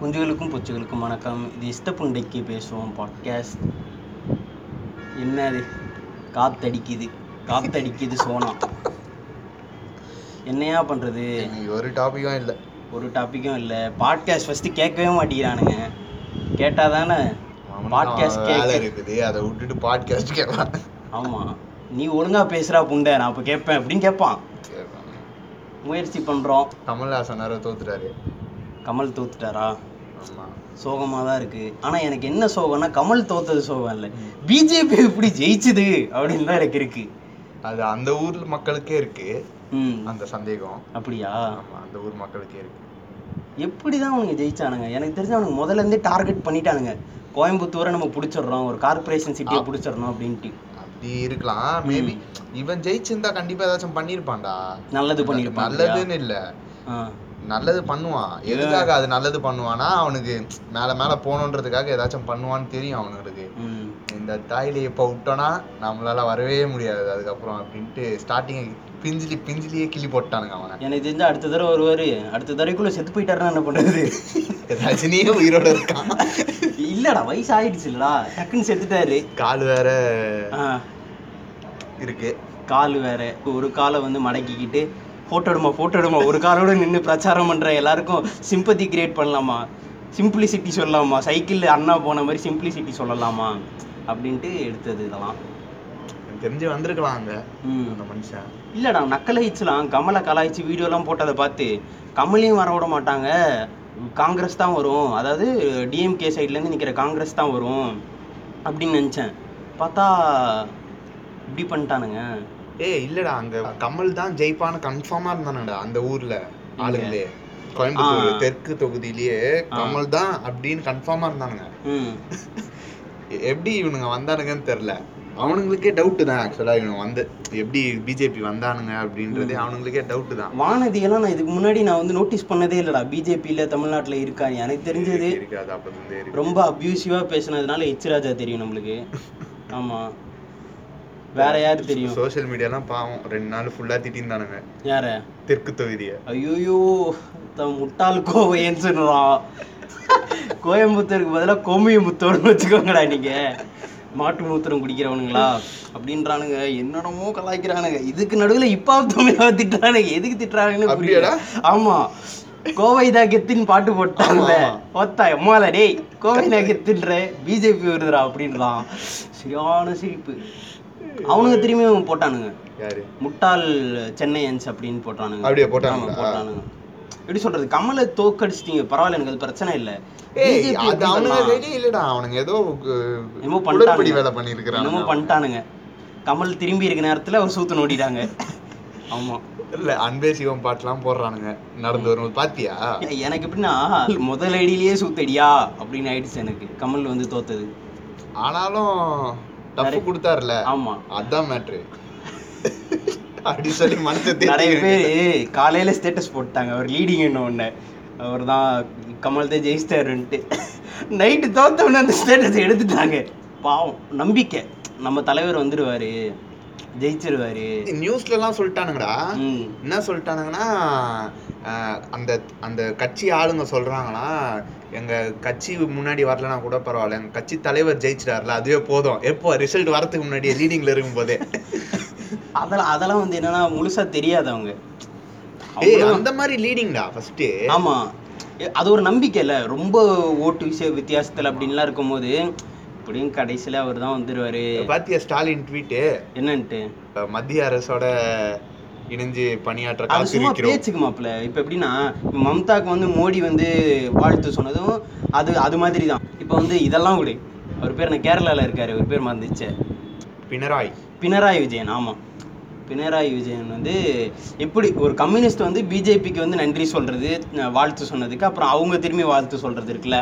குஞ்சுகளுக்கும் பூச்சிகளுக்கும் வணக்கம். இது இஷ்டப்புண்டைக்கு பேசுவோம் பாட்காஸ்ட் என்னது? காத்தடிக்குது. காத்தடிக்குது சோனா. என்னையா பண்ணுறது ஒரு டாபிக்கும் இல்லை. ஒரு டாப்பிக்கும் இல்லை. பாட்காஸ்ட் ஃபஸ்ட்டு கேட்கவே மாட்டேங்கிறானுங்க. கேட்டால் தானே பாட்காஸ்ட் கேட்க இருக்குது. அதை விட்டுட்டு பாட்காஸ்ட் கேட்கலாம். ஆமாம் நீ ஒழுங்கா பேசுறா புண்டை. நான் அப்போ கேட்பேன் அப்படின்னு கேட்பான். முயற்சி பண்ணுறோம் கமல்ஹாசன் தோத்துட்டாரு. கமல் தோத்துட்டாரா? சோகமாக தான் இருக்கு. ஆனால் எனக்கு என்ன சோகம்னா கமல் தோத்தது சோகம் இல்லை. பிஜேபி எப்படி ஜெயிச்சுது அப்படின்னு தான் எனக்கு இருக்கு. அது அந்த ஊர் மக்களுக்கே இருக்கு. அந்த சந்தேகம். அப்படியா? அந்த ஊர் மக்களுக்கே இருக்கு. எப்படி தான் அவனுங்க ஜெயிச்சானுங்க? எனக்கு தெரிஞ்சு அவனுங்க முதல்ல இருந்தே டார்கெட் பண்ணிட்டானுங்க. கோயம்புத்தூரை நம்ம பிடிச்சிடுறோம். ஒரு கார்ப்பரேஷன் சிட்டியை பிடிச்சிடணும் அப்படின்ட்டு. அப்படி இருக்கலாம். மேபி இவன் ஜெயிச்சிருந்தா கண்டிப்பா ஏதாச்சும் பண்ணிருப்பான்டா நல்லது பண்ணிருப்பான் நல்லதுன்னு இல்ல. நல்லது பண்ணுவான். எதுக்காக அது நல்லது பண்ணுவானா அவனுக்கு மேல மேல போகணுன்றதுக்காக ஏதாச்சும் பண்ணுவான்னு தெரியும் அவனுங்களுக்கு. ம். இந்த தாயில இப்ப விட்டோம்னா நம்மளால வரவே முடியாது. அதுக்கப்புறம் அப்படின்ட்டு ஸ்டார்டிங் பிஞ்சிலி பிஞ்சிலியே கிள்ளி போட்டானுங்க அவனை. எனக்கு தெரிஞ்சு அடுத்த தடவை வருவாரு. அடுத்த தடவைக்குள்ள செத்து போயிட்டாருன்னா என்ன பண்றது ரஜினியே உயிரோட இருக்கான். இல்லடா வயசு ஆயிடுச்சு இல்லடா. டக்குன்னு செத்துட்டாரு. கால் வேற இருக்கு. கால் வேற. ஒரு காலை வந்து மடக்கிக்கிட்டு போட்டோ எடுமா போட்டோ எடுமா. ஒரு காலோட நின்று பிரச்சாரம் பண்ற எல்லாருக்கும் சிம்பத்தி கிரியேட் பண்ணலாமா? சிம்பிளிசிட்டி சொல்லலாமா? சைக்கிள் அண்ணா போன மாதிரி சிம்பிளிசிட்டி சொல்லலாமா? அப்படின்ட்டு எடுத்தது இதெல்லாம். எனக்கு தெரிஞ்சு வந்திருக்கலாம் அங்க அந்த மனுஷன். இல்லடா நக்கலாயிச்சுலாம் கமலை கலாய்ச்சி வீடியோலாம் போட்டதை பார்த்து கமலையும் வர விட மாட்டாங்க. காங்கிரஸ் தான் வரும். அதாவது டிஎம்கே சைட்லேருந்து நிற்கிற காங்கிரஸ் தான் வரும். அப்படின்னு நினச்சேன். பார்த்தா இப்படி பண்ணிட்டானுங்க. ஏய் இல்லடா அங்க கமல் தான் ஜெயிப்பான்னு கன்ஃபார்மா இருந்தானுடா அந்த ஊர்ல ஆளுங்களே. கோயம்புத்தூர். தெற்கு தொகுதியிலேயே கமல் தான் அப்படின்னு கன்ஃபார்மா இருந்தானுங்க. எப்படி இவனுங்க வந்தானுங்கன்னு தெரியல. அவனுங்களுக்கே டவுட் தான் ஆக்சுவலா இவனுங்க வந்து எப்படி பிஜேபி வந்தானுங்க அப்படின்றதே அவனுங்களுக்கே டவுட் தான். வானதியெல்லாம் நான் இதுக்கு முன்னாடி நான் வந்து நோட்டீஸ் பண்ணதே இல்லைடா பிஜேபியில் தமிழ்நாட்டில் இருக்கா எனக்கு தெரிஞ்சது ரொம்ப அப்யூசிவாக பேசுனதுனால எச் ராஜா தெரியும் நம்மளுக்கு. ஆமாம் வேற யாரு தெரியும்? சோஷியல் மீடியாலாம் பாவம் ரெண்டு நாள் ஃபுல்லா திட்டிருந்தானுங்க. யார? தெற்கு தொகுதியை. ஐயோயோ த- முட்டாள் கோவையன்னு சொல்றான். கோயம்புத்தூருக்கு பதிலாக கோமியமுத்தூர்னு வச்சுக்கோங்கடா நீங்க. மாட்டு மூத்திரம் குடிக்கிறவனுங்களா? அப்படின்றானுங்க. என்னென்னமோ கலாய்க்கிறானுங்க. இதுக்கு நடுவுல இப்பா தமிழா திட்டுறானுங்க. எதுக்கு திட்டுறானுங்கன்னு புரியல? ஆமா. கோவை தான் கெத்தின்னு பாட்டு போட்டாங்கல்ல. ஓத்தா எம்மால டேய் கோவை தான் கெத்துன்ற பிஜேபி வருதுடா அப்படின்றான். சரியான சிரிப்பு. அவனுங்க திரும்பி போட்டானுங்க. யாரு? முட்டாள் சென்னையன்ஸ் அப்படின்னு போட்டானுங்க. அப்படியே போட்டானுங்களா? ஆமா, போட்டானுங்க. எப்படி சொல்றது கமலை தோக்கடிச்சிட்டீங்க பரவாயில்ல எனக்கு அது பிரச்சனை இல்ல. ஏய் அது அவனுங்க இல்லடா ஏதோ என்னமோ கு- குளறுபடி பண்ணிட்டானுங்க. வேலை என்னமோ பண்ணிருக்கிறாங்க பண்ணிட்டானுங்க. கமல் திரும்பி இருக்க நேரத்துல அவர் சூத்து நோடிட்டாங்க. ஆமா. இல்ல அன்பே சிவம் பாட்டுலாம் போடுறானுங்க. நடந்து வரும்போது பாத்தியா? எனக்கு எப்படின்னா முதல் அடியிலேயே சூத்தடியா அப்படின்னு ஆயிடுச்சு எனக்கு. கமல் வந்து தோத்தது. ஆனாலும் டஃப் கொடுத்தாருல. ஆமா. அதான் மேட்ரு அப்படி சொல்லி மனசை நிறைய பேர் காலையில ஸ்டேட்டஸ் போட்டாங்க அவர் லீடிங் என்ன ஒன்று அவர் தான் கமல் தான் ஜெயிச்சிட்டாருன்ட்டு. நைட்டு தோத்தவொடனே அந்த ஸ்டேட்டஸ் எடுத்துட்டாங்க. பாவம் நம்பிக்கை. நம்ம தலைவர் வந்துடுவாரு ஜெயிச்சிருவாரு. நியூஸ்ல எல்லாம் சொல்லிட்டானுங்கடா. என்ன சொல்லிட்டானுங்கன்னா அந்த அந்த கட்சி ஆளுங்க சொல்றாங்களா எங்க கட்சி முன்னாடி வரலனா கூட பரவாயில்ல. எங்க கட்சி தலைவர் ஜெயிச்சிட்டாருல அதுவே போதும். எப்போ ரிசல்ட் வரதுக்கு முன்னாடியே லீடிங்ல இருக்கும் போதே. அதெல்லாம் அதெல்லாம் வந்து என்னன்னா முழுசா தெரியாது அவங்க. ஏய் அந்த மாதிரி லீடிங்டா ஃபர்ஸ்ட் ஆமா. அது ஒரு நம்பிக்கை இல்ல. ரொம்ப ஓட்டு விஷய வித்தியாசத்துல அப்படின்லாம் இருக்கும்போது இப்படியும் கடைசியில அவர் தான் வந்துருவாரு பாத்தியா ஸ்டாலின் ட்வீட் என்னன்ட்டு? மத்திய அரசோட இணைஞ்சு பணியாற்ற காத்திருக்கிறோம். பேச்சுக்கு மாப்பிள்ள. இப்ப எப்படின்னா மம்தாக்கு வந்து மோடி வந்து வாழ்த்து சொன்னதும் அது அது மாதிரி தான் இப்போ வந்து இதெல்லாம் விடு. அவர் பேர் என்ன? கேரளால இருக்காரு. ஒரு பேர் மறந்துச்சு. பினராய். பினராயி விஜயன் ஆமா. பினராயி விஜயன் வந்து எப்படி ஒரு கம்யூனிஸ்ட் வந்து பிஜேபிக்கு வந்து நன்றி சொல்றது வாழ்த்து சொன்னதுக்கு அப்புறம் அவங்க திரும்பி வாழ்த்து சொல்றது இருக்குல்ல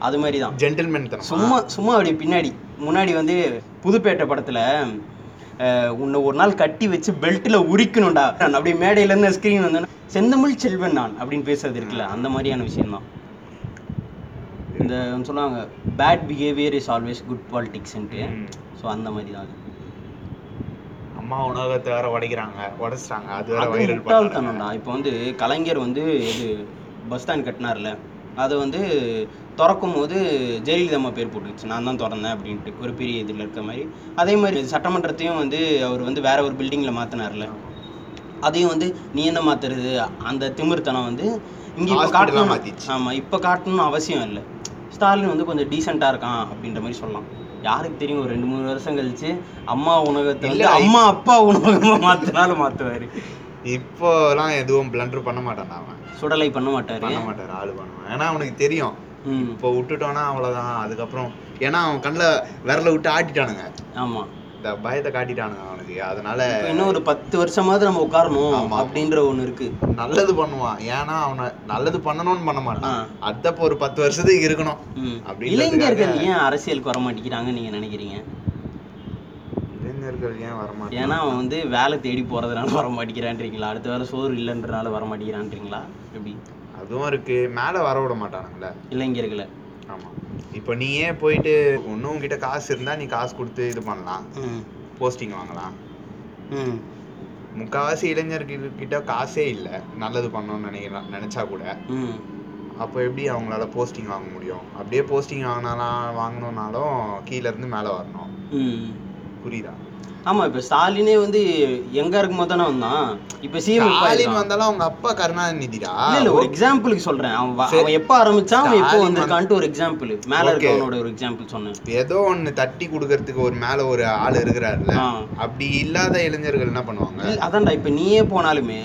அது மாதிரி தான் ஜென்டில்மேன் சும்மா சும்மா அப்படி பின்னாடி முன்னாடி வந்து புதுப்பேட்டை படத்துல உன்னை ஒரு நாள் கட்டி வச்சு பெல்ட்ல உரிக்கணும்டா. நான் அப்படியே மேடையில இருந்து ஸ்கிரீன் வந்தேன்னா செந்தமிழ் செல்வன் நான் அப்படின்னு பேசுறது இருக்குல்ல அந்த மாதிரியான விஷயம் தான் இந்த சொல்லுவாங்க bad behaviour is always good பாலிடிக்ஸ்ன்ட்டு ம். ஸோ அந்த மாதிரி தான். அம்மா உணவகத்தை வேற உடைக்கிறாங்க உடைச்சிட்டாங்க அது வேற வைரல் இப்போ வந்து கலைஞர் வந்து இது பஸ் ஸ்டாண்ட் கட்டினார்ல. அதை வந்து திறக்கும் போது ஜெயலலிதா அம்மா பேர் போட்டுருச்சு. நான் தான் திறந்தேன் அப்படின்ட்டு. ஒரு பெரிய இதில் இருக்க மாதிரி. அதே மாதிரி சட்டமன்றத்தையும் வந்து அவர் வந்து வேற ஒரு பில்டிங்கில் மாற்றினார்ல அதையும் வந்து நீ என்ன மாத்துறது? அந்த திமிர்த்தனம் வந்து இங்கே இப்போ காட்டணும். ஆமாம் இப்போ காட்டணும்னு அவசியம் இல்லை. ஸ்டாலின் வந்து கொஞ்சம் டீசெண்டாக இருக்கான் அப்படின்ற மாதிரி சொல்லலாம். யாருக்கு தெரியும்? ஒரு ரெண்டு மூணு வருஷம் கழிச்சு அம்மா உணவகத்தை அம்மா அப்பா உணவகமா மாத்தினாலும் மாத்துவாரு. இப்போலாம் எதுவும் பிளண்டர் பண்ண மாட்டான் அவன். சுடலை பண்ண மாட்டாரு? பண்ண மாட்டாரு ஆளு பண்ணுவான். ஏன்னா அவனுக்கு தெரியும். இப்போ விட்டுட்டோன்னா அவ்வளவுதான். அதுக்கப்புறம் ஏன்னா அவன் கண்ணில் விரல விட்டு ஆட்டிட்டானுங்க. ஆமா. இந்த பயத்தை காட்டிட்டானுங்க அவனுக்கு. அதனால இன்னும் ஒரு பத்து வருஷமாவது நம்ம உட்காரணும். அப்படின்ற ஒண்ணு இருக்கு. நல்லது பண்ணுவான். ஏன்னா அவனை நல்லது பண்ணணும்னு பண்ண மாட்டான். ஆ. அடுத்தப்ப ஒரு பத்து வருஷத்துக்கு இருக்கணும். அப்படின்றதுக்காக- இளைஞர்கள் ஏன் அரசியலுக்கு வர மாட்டேங்கிறாங்கன்னு நீங்க நினைக்கிறீங்க? இளைஞர்கள் ஏன் வரமாட்டான் ஏன்னா அவன் வந்து வேலை தேடி போறதுனால வர மாட்டேங்கிறான்றீங்களா அடுத்த வேலை சோறு இல்லைன்றனால வர மாட்டேங்கிறான்றீங்களா எப்படி? அதுவும் இருக்கு. மேல வர விட மாட்டானுங்களே. இளைஞர்களை ஆமா. இப்போ நீயே போயிட்டு ஒன்றும் உங்ககிட்ட காசு இருந்தா நீ காசு கொடுத்து இது பண்ணலாம். போஸ்டிங் வாங்கலாம். ம். முக்காவாசி இளைஞர்கள் கிட்ட காசே இல்லை. நல்லது பண்ணணும்னு நினைக்கலாம் நினைச்சா கூட. ம். அப்போ எப்படி அவங்களால போஸ்டிங் வாங்க முடியும்? அப்படியே போஸ்டிங் வாங்கினாலும் வாங்கணும்னாலும் கீழ இருந்து மேல வரணும். புரியுதா? ஆமா இப்ப ஸ்டாலினே வந்து எங்க இருக்கும்போது தானே வந்தான். இப்ப சிஎம் ஸ்டாலின் வந்தாலும் அவங்க அப்பா கருணாநிதிடா? இல்ல ஒரு எக்ஸாம்பிளுக்கு சொல்றேன். அவன். அவன் எப்ப ஆரம்பிச்சான் அவன் எப்போ வந்திருக்கான்ட்டு ஒரு எக்ஸாம்பிள் மேல. இருக்கவனோட ஒரு எக்ஸாம்பிள் சொன்னேன். ஏதோ ஒண்ணு தட்டி கொடுக்கறதுக்கு ஒரு மேல ஒரு ஆள் இருக்கிறாருல்ல. ஆ. அப்படி இல்லாத இளைஞர்கள் என்ன பண்ணுவாங்க? அதான்டா இப்ப நீயே போனாலுமே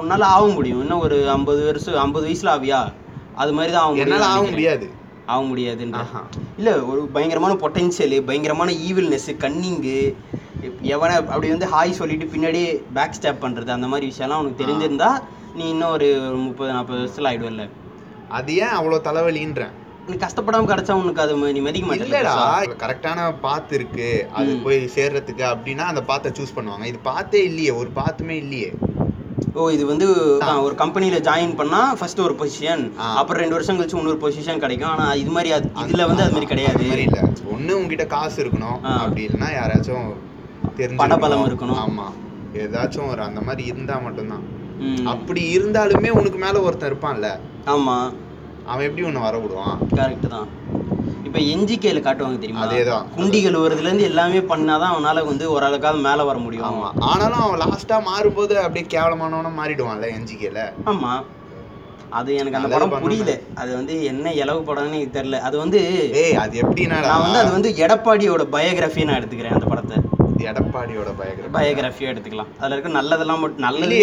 உன்னால ஆக முடியும். இன்னும் ஒரு ஐம்பது வருஷம் ஐம்பது வயசுல ஆவியா? அது மாதிரி தான் ஆக என்னால ஆக முடியாது. ஆக முடியாதுன்ற. இல்ல ஒரு பயங்கரமான பொட்டென்ஷியல் பயங்கரமான ஈவில்னஸ் கன்னிங்கு எவனை அப்படி வந்து ஹாய் சொல்லிட்டு பின்னாடியே பேக் ஸ்டாப் பண்றது அந்த மாதிரி விஷயம்லாம் உனக்கு தெரிஞ்சிருந்தா நீ இன்னும் ஒரு முப்பது நாற்பது வருஷத்துல ஆயிடுவல்ல. அது ஏன் அவ்வளவு தலைவலின்றேன்? நீ கஷ்டப்படாம கிடைச்சா உனக்கு அது நீ மதிக்க இல்லடா மாட்டேன் கரெக்டான பாத்து இருக்கு. அது. போய் சேர்றதுக்கு அப்படின்னா அந்த பாத்தை சூஸ் பண்ணுவாங்க. இது பாத்தே இல்லையே ஒரு பாத்துமே இல்லையே. ஓ இது வந்து ஒரு கம்பெனில ஜாயின் பண்ணா ஃபர்ஸ்ட் ஒரு பொசிஷன். அப்புறம் ரெண்டு வருஷம் கழிச்சு இன்னொரு பொசிஷன் கிடைக்கும். ஆனா இது மாதிரி இதுல வந்து அது மாதிரி கிடையாது. இல்ல. ஒண்ணு உங்ககிட்ட காசு இருக்கணும். அப்படி இல்லைன்னா யாராச்சும் தெரிஞ்சு பணபலம் இருக்கணும். ஆமா. ஏதாச்சும் ஒரு அந்த மாதிரி இருந்தா மட்டும்தான். அப்படி இருந்தாலுமே உனக்கு மேல ஒருத்தன் இருப்பான்ல. ஆமா. அவன் எப்படி உன்னை வர விடுவான் கரெக்ட் தான். இப்ப என்ஜிகேல காட்டுவாங்க தெரியுமா? அதேதான். குண்டி கழுவுறதுல இருந்து எல்லாமே பண்ணாதான் அவனால வந்து ஓரளவுக்காவது மேல வர முடியும். ஆமா. ஆனாலும் அவன் லாஸ்டா மாறும்போது அப்படியே கேவலமானவன மாறிடுவான்ல என்ஜிகேல ஆமா. அது எனக்கு அந்த படம். புரியல. அது வந்து என்ன இலவு படம்னு எனக்கு தெரியல. அது வந்து ஏய் அது எப்படின்னாடா? நான் வந்து அது வந்து எடப்பாடியோட பயோகிராஃபி நான் எடுத்துக்கிறேன் அந்த படத்தை. எடப்பாடியோட பயங்கர பயோகிராஃபியா எடுத்துக்கலாம். அதுல இருக்க நல்லதெல்லாம் மட்டும் நல்லது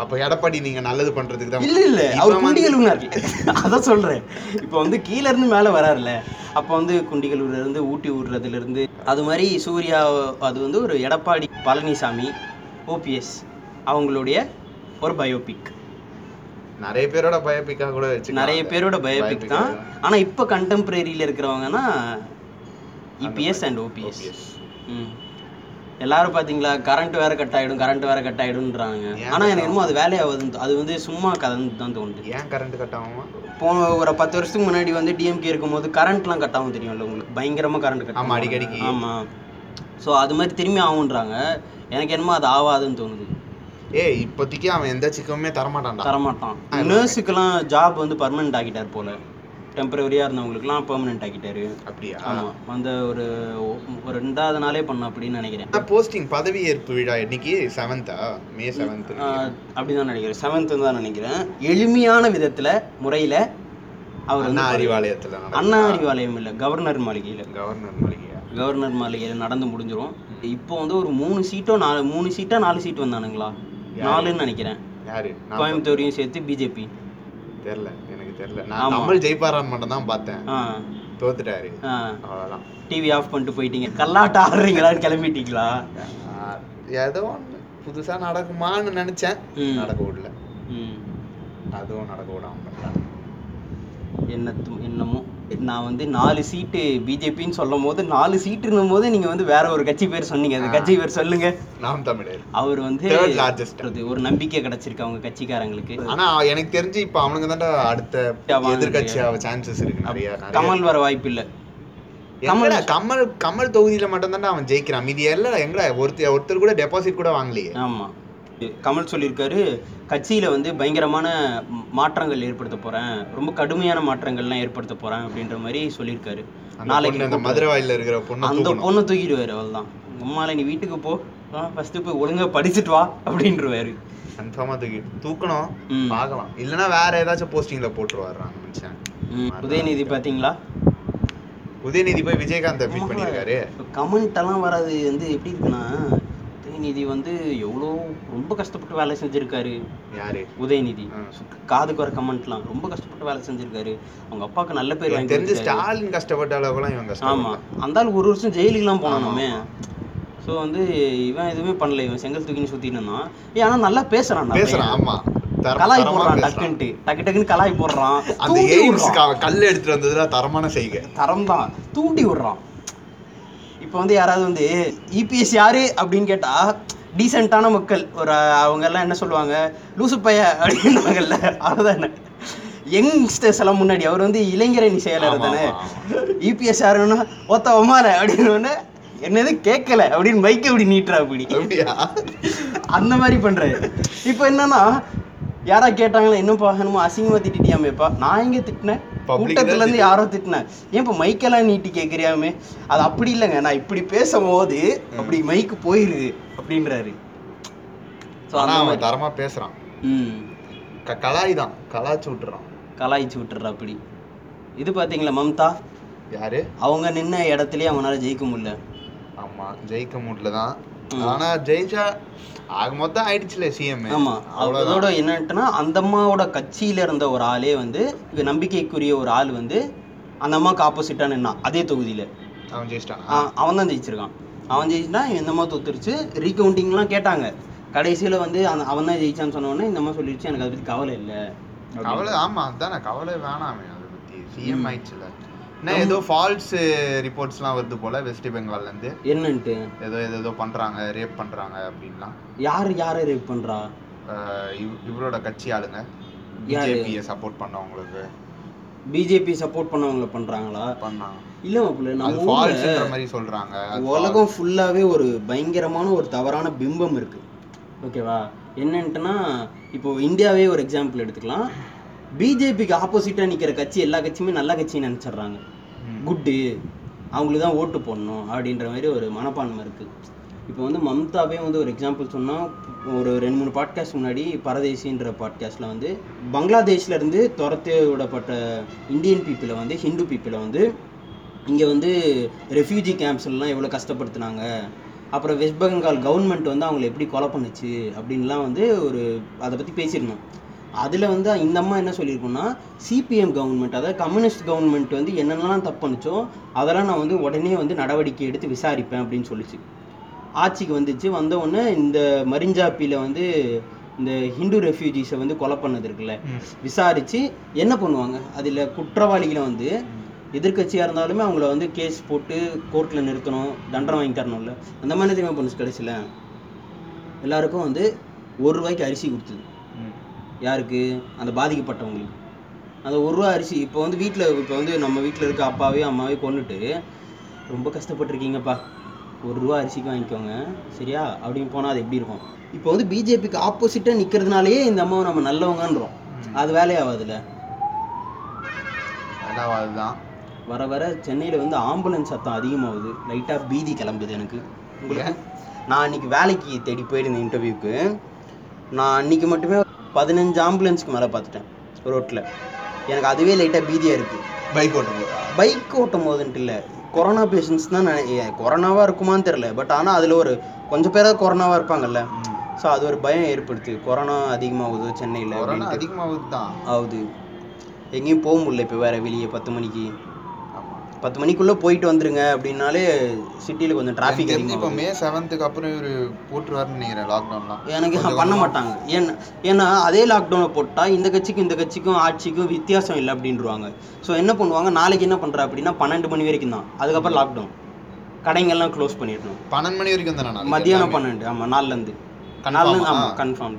அப்ப எடப்பாடி நீங்க நல்லது பண்றதுக்கு தான் இல்ல இல்ல. அவர் குண்டிகலூர்னார் அதான் சொல்றேன். இப்போ வந்து கீழ இருந்து மேல வராருல அப்போ வந்து குண்டிகலூர்ல இருந்து ஊட்டி விடுறதுல இருந்து அது மாதிரி சூர்யா அது வந்து ஒரு எடப்பாடி பழனிசாமி ஓபிஎஸ் அவங்களுடைய ஒரு பயோபிக் நிறைய பேரோட பயோபிக்கா கூட வச்சு நிறைய பேரோட பயோபிக் தான். ஆனா இப்போ கண்டெம்பரரியில இருக்கிறவங்கன்னா இபிஎஸ் அண்ட் ஓபிஎஸ் ம். எல்லாரும் பாத்தீங்களா கரண்ட் வேற கட் ஆயிடும் கரண்ட் வேற கட் ஆயிடும்ன்றாங்க. ஆனா எனக்கு என்னமோ அது வேலையாகுதுன்னு அது வந்து சும்மா கதைன்னு தான் தோணுது. ஏன் கரண்ட் கட் ஆகுமா? போன ஒரு பத்து வருஷத்துக்கு முன்னாடி வந்து டிஎம்கே இருக்கும்போது கரண்ட்லாம் கட் ஆகும் தெரியும்ல உங்களுக்கு? பயங்கரமா கரண்ட் கட் ஆமா, அடிக்கடிக்கு. ஆமா. ஸோ அது மாதிரி திரும்பி ஆகுன்றாங்க எனக்கு என்னமோ அது ஆகாதுன்னு தோணுது. ஏய் இப்போதைக்கு அவன் எந்த சிக்கமுமே தரமாட்டான்டா. தரமாட்டான். நர்ஸுக்கெல்லாம் ஜாப் வந்து பர்மனெண்ட் ஆக்கிட்டார் போல. டெம்பரவரியா இருந்தவங்களுக்குலாம் பெர்மனெண்ட் ஆக்கிட்டாரு. அப்படியா? ஆமா. அந்த ஒரு ஒரு ரெண்டாவது நாளே பண்ண அப்படின்னு நினைக்கிறேன். போஸ்டிங் பதவி ஏற்பு விழா இன்னைக்கு செவன்த்தா மே செவன்த் அப்படிதான் நினைக்கிறேன். செவன்த் தான் நினைக்கிறேன். எளிமையான விதத்துல முறையில அவர் அண்ணா அறிவாலயத்துல? அண்ணா அறிவாலயம் இல்ல கவர்னர் மாளிகையில. கவர்னர் மாளிகையா? கவர்னர் மாளிகையில் நடந்து முடிஞ்சிரும். இப்போ வந்து ஒரு மூணு சீட்டோ நாலு மூணு சீட்டா நாலு சீட் வந்தானுங்களா? நாலுன்னு நினைக்கிறேன். கோயம்புத்தூரையும் சேர்த்து பிஜேபி தெரியல. தெரியல. நான் ஆமா. கமல் ஜெயிப்பாரான்னு மட்டும் தான் பார்த்தேன் தோத்துட்டாரு. ஆ. அவ்வளவுதான். டிவி ஆஃப் பண்ணிட்டு போயிட்டீங்க. கல்லாட்ட ஆடுறீங்களான்னு கிளம்பிட்டீங்களா? ஏதோ ஒண்ணு. புதுசா நடக்குமான்னு நினைச்சேன். நடக்க விடல. ம். அதுவும் நடக்க விடாம பண்ணிட்டாங்க. என்ன என்னமோ. நான் வந்து நாலு சீட்டு பிஜேபின்னு சொல்லும் போது நாலு சீட்டுன்னும் போது நீங்க வந்து வேற ஒரு கட்சி பேர் சொன்னீங்க. அந்த. கட்சி பேர் சொல்லுங்க. நாம் தமிழர். அவர் வந்து ஒரு நம்பிக்கை கிடைச்சிருக்கு அவங்க கட்சிக்காரங்களுக்கு. ஆனா எனக்கு தெரிஞ்சு இப்ப அவனுங்க தான்டா அடுத்த ஆமா, எதிர்கட்சி சான்சஸ் இருக்கு நிறைய. கமல் வர வாய்ப்பு இல்ல. எங்கடா கமல் கமல் தொகுதியில மட்டும் அவன் ஜெயிக்கிறான். மீதி எல்லாம் எங்கடா ஒருத்தர் ஒருத்தர் கூட டெபாசிட் கூட வாங்கலையே. ஆமா. கமல் சொல்லியிருக்காரு கட்சியில் வந்து பயங்கரமான மாற்றங்கள் ஏற்படுத்த போகிறேன் ரொம்ப கடுமையான மாற்றங்கள்லாம் ஏற்படுத்த போகிறேன் அப்படின்ற மாதிரி சொல்லியிருக்காரு. நாளைக்கு அந்த கூப்பிட்டு- மதுரை வாயில இருக்கிற பொண்ணு அந்த. பொண்ணை தூக்கிடுவாரு அவள்தான். உம்மால நீ வீட்டுக்கு போ. ஃபர்ஸ்ட் போய் ஒழுங்கா படிச்சுட்டு வா அப்படின்றவாரு. கன்ஃபார்மா தூக்கி தூக்கணும். பார்க்கலாம். இல்லைன்னா வேற ஏதாச்சும் போஸ்டிங்ல போட்டுருவாரு மனுஷன் உதயநிதி பாத்தீங்களா? உதயநிதி போய் விஜயகாந்த் மீட் பண்ணியிருக்காரு. கமெண்ட் எல்லாம் வராது. வந்து எப்படி இருக்குன்னா உதயநிதி வந்து எவ்வளோ ரொம்ப கஷ்டப்பட்டு வேலை செஞ்சிருக்காரு. யாரு? உதயநிதி. காதுக்கு வர கமெண்ட்லாம் ரொம்ப கஷ்டப்பட்டு வேலை செஞ்சிருக்காரு. அவங்க அப்பாவுக்கு நல்ல பேர் வாங்கி தெரிஞ்சு. ஸ்டாலின் கஷ்டப்பட்ட அளவுக்குலாம் இவன் ஆமா. கஷ்டம் அந்த ஆள் ஒரு வருஷம் ஜெயிலுக்குலாம் போனானுமே. ஸோ வந்து இவன் எதுவுமே பண்ணல. இவன் செங்கல் தூக்கின்னு சுத்தின்னு இருந்தான். ஏன் ஆனா நல்லா பேசுறான் பேசுறான் ஆமா. கலாய் போடுறான். டக்குன்ட்டு. டக்கு டக்குன்னு கலாய் போடுறான். அந்த தூண்டி எய்ம்ஸ் விடுறான். கல் எடுத்துட்டு வந்ததுல தரமான செய்கை. தரம் தான் தூண்டி விடுறான். இப்போ வந்து யாராவது வந்து இபிஎஸ் யாரு அப்படின்னு கேட்டா டீசெண்டான மக்கள். ஒரு அவங்க எல்லாம் என்ன சொல்லுவாங்க? லூசு பைய அப்படின்னுவாங்கல்ல. அதுதானே யங்ஸ்டர்ஸ் எல்லாம் முன்னாடி அவர் வந்து இளைஞரணி செயலர் தானே? ஆமா. இபிஎஸ் யாருன்னா ஒத்த ஒமால அப்படின்னு என்னது கேட்கல அப்படின்னு மைக் அப்படி நீட்டுறா அப்படி. அந்த மாதிரி பண்றாரு. இப்போ என்னன்னா யாரா கேட்டாங்களா என்னப்பா என்னமோ அசிங்கமா திட்டிட்டியாமேப்பா நான் எங்க திட்டினேன்? Public கூட்டத்துல தான் இருந்து யாரோ திட்டினேன் ஏன் இப்போ மைக்கெல்லாம் நீட்டி கேட்குறியாமே அது அப்படி இல்லைங்க. நான் இப்படி பேசும்போது அப்படி மைக்கு போயிருது அப்படின்றாரு. ஸோ ஆனா அந்த அவன் மாதிரி தரமா பேசுறான். ம். க- கலாய் தான் கலாய்ச்சி விட்டுறான். கலாய்ச்சி விட்டுறா அப்படி இது பாத்தீங்களா மம்தா? யாரு? அவங்க நின்ன இடத்துலயே அவங்களால ஜெயிக்க முடியல. ஆமா ஜெயிக்க முடியல தான். ஆனா ஜெயிச்சா ஆக மொத்தம் ஆயிடுச்சுல சிஎம் ஆமா. அதோட என்னன்ட்டுனா அந்த அம்மாவோட கட்சியில இருந்த ஒரு ஆளே வந்து நம்பிக்கைக்குரிய ஒரு ஆள் வந்து அந்த அம்மாவுக்கு ஆப்போசிட்டா நின்னான் அதே தொகுதியில. அவன் ஜெயிச்சிட்டான். அவன் தான் ஜெயிச்சிருக்கான். அவன் ஜெயிச்சுட்டா இந்த அம்மா தோத்துருச்சு. ரீகவுண்டிங்லாம் கேட்டாங்க. கடைசியில வந்து அந்த அவன் தான் ஜெயிச்சான்னு சொன்ன உடனே இந்த அம்மா சொல்லிடுச்சு எனக்கு அதை பத்தி கவலை இல்லை. கவலை ஆமா அதானே கவலை வேணாமே அதை பத்தி. சிஎம் ஆயிடுச்சுல. என்ன ஏதோ ஃபால்ஸ் ரிப்போர்ட்ஸ்லாம் வருது போல வெஸ்ட் பெங்கால்ல இருந்து. என்னன்ட்டு? ஏதோ ஏதோ ஏதோ பண்றாங்க ரேப் பண்றாங்க அப்படின்லாம். யார் யாரை ரேப் இவ்- இவரோட கட்சி ஆளுங்க? பிஜேபியை சப்போர்ட் பண்ணவங்களுக்கு. பிஜேபி சப்போர்ட் பண்ணவங்கள பண்றாங்களா? பண்ணாங்க. இல்ல மாப்பிள்ள நம்ம ஃபால்ஸ்ன்ற மாதிரி சொல்றாங்க. உலகம் ஃபுல்லாவே ஒரு பயங்கரமான ஒரு தவறான பிம்பம் இருக்கு. ஓகேவா? என்னன்ட்டுனா இப்போ இந்தியாவே ஒரு எக்ஸாம்பிள் எடுத்துக்கலாம். பிஜேபிக்கு ஆப்போசிட்டா நிக்கிற கட்சி எல்லா கட்சியுமே நல்ல கட்சின்னு நினைச்சிடுறாங்க. குட்டு. அவங்களுக்கு தான் ஓட்டு போடணும் அப்படின்ற மாதிரி ஒரு மனப்பான்மை இருக்கு. இப்போ வந்து மம்தாவே வந்து ஒரு எக்ஸாம்பிள் சொன்னா ஒரு ரெண்டு மூணு பாட்காஸ்ட் முன்னாடி பரதேசின்ற பாட்காஸ்ட்ல வந்து பங்களாதேஷ்ல இருந்து துரத்தி விடப்பட்ட இந்தியன் பீப்புளை வந்து ஹிந்து பீப்புளை வந்து இங்கே வந்து ரெஃப்யூஜி கேம்ப்ஸ்லாம் எவ்வளோ கஷ்டப்படுத்துனாங்க. அப்புறம் வெஸ்ட் பெங்கால் கவர்மெண்ட் வந்து அவங்களை எப்படி கொலை பண்ணுச்சு அப்படின்லாம் வந்து ஒரு அதை பற்றி பேசியிருந்தோம். அதில் வந்து இந்த அம்மா என்ன சொல்லியிருக்கோம்னா சிபிஎம் கவர்மெண்ட் அதாவது கம்யூனிஸ்ட் கவர்மெண்ட் வந்து என்னென்னலாம் தப்பு பண்ணுச்சோ அதெல்லாம் நான் வந்து உடனே வந்து நடவடிக்கை எடுத்து விசாரிப்பேன் அப்படின்னு சொல்லிச்சு. ஆட்சிக்கு வந்துச்சு. வந்த உடனே இந்த மரிஞ்சாப்பியில் வந்து இந்த ஹிந்து ரெஃப்யூஜிஸை வந்து கொலை பண்ணது இருக்குல்ல ம். விசாரிச்சு என்ன பண்ணுவாங்க? அதில் குற்றவாளிகளை வந்து எதிர்க்கட்சியாக இருந்தாலுமே அவங்கள வந்து கேஸ் போட்டு கோர்ட்டில் நிறுத்தணும் தண்டனை வாங்கி தரணும்ல. அந்த மாதிரி தெரியுமா பண்ணுச்சு கடைசியில்? எல்லாருக்கும் வந்து ஒரு ரூபாய்க்கு அரிசி கொடுத்தது. யாருக்கு? அந்த பாதிக்கப்பட்டவங்களுக்கு. அந்த ஒரு ரூபா அரிசி இப்போ வந்து வீட்டில் இப்போ வந்து நம்ம வீட்டில் இருக்க அப்பாவே அம்மாவே கொண்டுட்டு ரொம்ப கஷ்டப்பட்டிருக்கீங்கப்பா. ஒரு ரூபா அரிசிக்கு வாங்கிக்கோங்க. சரியா? அப்படின்னு போனால் அது எப்படி இருக்கும்? இப்போ வந்து பிஜேபிக்கு ஆப்போசிட்டாக நிற்கிறதுனாலயே இந்த அம்மாவை நம்ம நல்லவங்கன்றோம். அது வேலையாகாதுல்ல அதுதான் வர வர சென்னையில் வந்து ஆம்புலன்ஸ் சத்தம் அதிகமாகுது. லைட்டாக பீதி கிளம்புது எனக்கு. உங்களுக்கு? நான் அன்னைக்கு வேலைக்கு தேடி போயிருந்தேன் இன்டர்வியூக்கு நான் அன்னைக்கு மட்டுமே பதினஞ்சு ஆம்புலன்ஸ்க்கு மேலே பார்த்துட்டேன் ரோட்டில் எனக்கு அதுவே லைட்டாக பீதியாக இருக்குது பைக் ஓட்டும் போதா பைக் ஓட்டும் போதுன்ட்டு இல்லை. கொரோனா பேஷண்ட்ஸ் தான் நினை- ஏ, கொரோனாவா இருக்குமான்னு தெரில பட் ஆனால் அதில் ஒரு கொஞ்சம் பேராவது கொரோனாவா இருப்பாங்கல்ல. ஸோ அது ஒரு பயம் ஏற்படுத்து. கொரோனா அதிகமாகுது சென்னையில் கொரோனா அதிகமாகுது தான் ஆகுது எங்கேயும் போக முடியல இப்போ வேற வெளியே பத்து மணிக்கு. பத்து மணிக்குள்ளே போயிட்டு வந்துருங்க அப்படின்னாலே சிட்டியில் கொஞ்சம் டிராஃபிக் தெரிஞ்சு இப்போ மே செவன்த்துக்கு அப்புறம் இவரு போட்டுருவாருன்னு நினைக்கிறேன் லாக்டவுன்லாம் எனக்கு பண்ண மாட்டாங்க. ஏன்னா ஏன்னா அதே லாக்டவுனை போட்டால் இந்த கட்சிக்கும் இந்த கட்சிக்கும் ஆட்சிக்கும் வித்தியாசம் இல்லை அப்படின்றாங்க ஸோ என்ன பண்ணுவாங்க? நாளைக்கு என்ன பண்ணுறா அப்படின்னா பன்னெண்டு மணி வரைக்கும் தான். அதுக்கப்புறம் லாக்டவுன் கடைங்கெல்லாம் க்ளோஸ் பண்ணிடணும். பன்னெண்டு மணி வரைக்கும் தானே மதியானம்? பன்னெண்டு. ஆமாம் நாலுலேருந்து நாலுலேருந்து? ஆமாம் கன்ஃபார்ம்.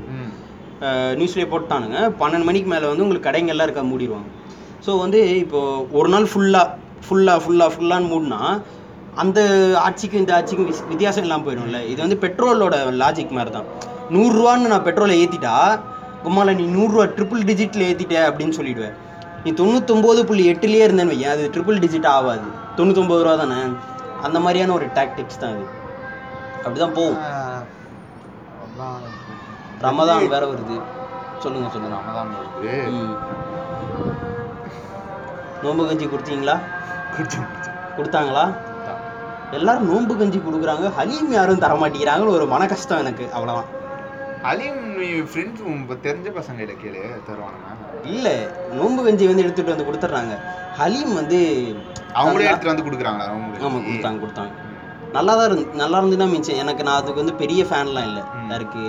நியூஸ்லேயே போட்டானுங்க. பன்னெண்டு மணிக்கு மேலே வந்து உங்களுக்கு கடைங்க எல்லாம் இருக்க மூடிடுவாங்க ஸோ வந்து இப்போ ஒரு நாள் ஃபுல்லாக ஃபுல்லாக ஃபுல்லாக ஃபுல்லான்னு மூடினா அந்த ஆட்சிக்கும் இந்த ஆட்சிக்கும் வித்தியாசம் இல்லாமல் போயிடும்ல. இது வந்து பெட்ரோலோட லாஜிக் மாதிரி தான் நூறுரூவான்னு நான் பெட்ரோலை ஏற்றிட்டா கும்மால நீ நூறுரூவா ட்ரிபிள் டிஜிட்டில் ஏற்றிட்ட அப்படின்னு சொல்லிடுவேன். நீ தொண்ணூத்தொம்பது புள்ளி எட்டுலேயே இருந்தேன்னு வையேன் அது ட்ரிபிள் டிஜிட் ஆகாது. தொண்ணூத்தொம்பது ரூபா தானே அந்த மாதிரியான ஒரு டாக்டிக்ஸ் தான் இது. அப்படிதான் போகும். ரமதான் வேற வருது. சொல்லுங்க சொல்லுங்க. ரமதான் வருது. ம். நோன்பு கஞ்சி குடிச்சேன். கொடுத்தாங்களா? எல்லாரும் நோன்பு கஞ்சி கொடுக்குறாங்க. ஹலீம் யாரும் தர மாட்டேங்கிறாங்கன்னு ஒரு மன கஷ்டம் எனக்கு. அவ்வளோதான் அலிம் நீ ஃப்ரெண்ட்ஸ் தெரிஞ்ச பசங்க கேளு தருவானுங்க. இல்லை நோன்பு கஞ்சி வந்து எடுத்துட்டு வந்து கொடுத்துட்றாங்க. ஹலீம் வந்து அவங்களே எடுத்துட்டு வந்து கொடுக்குறாங்களா அவங்க ஆமாம் கொடுத்தாங்க கொடுத்தாங்க. நல்லா தான் இருந்து நல்லா இருந்து தான் மிச்சம். எனக்கு நான் அதுக்கு வந்து பெரிய ஃபேன்லாம் இல்லை. யாருக்கு?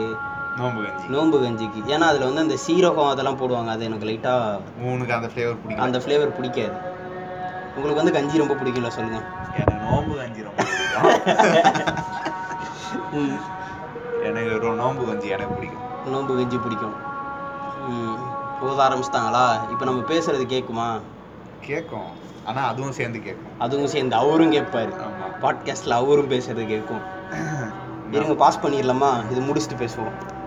நோம்பு கஞ்சி. நோன்பு கஞ்சிக்கு. ஏன்னா அதில் வந்து அந்த சீரகம் அதெல்லாம் போடுவாங்க. அது எனக்கு லைட்டாக உனக்கு அந்த ஃப்ளேவர் பிடிக்கும் அந்த ஃப்ளேவர் பிடிக்காது. உங்களுக்கு வந்து கஞ்சி ரொம்ப பிடிக்கல சொல்லுங்க. எனக்கு நோம்பு கஞ்சி ரொம்ப. எனக்கு ஒரு நோம்பு கஞ்சி எனக்கு பிடிக்கும். நோன்பு கஞ்சி பிடிக்கும். ஓத ஆரம்பிச்சிட்டாங்களா? இப்போ நம்ம பேசுறது கேட்குமா கேட்கும் ஆனா அதுவும் சேர்ந்து கேட்கும் அதுவும் சேர்ந்து அவரும் கேட்பாரு ஆமா. பாட்காஸ்ட்ல அவரும் பேசுறது கேட்கும் இருங்க பாஸ் பண்ணிடலாமா? இது முடிச்சுட்டு பேசுவோம்.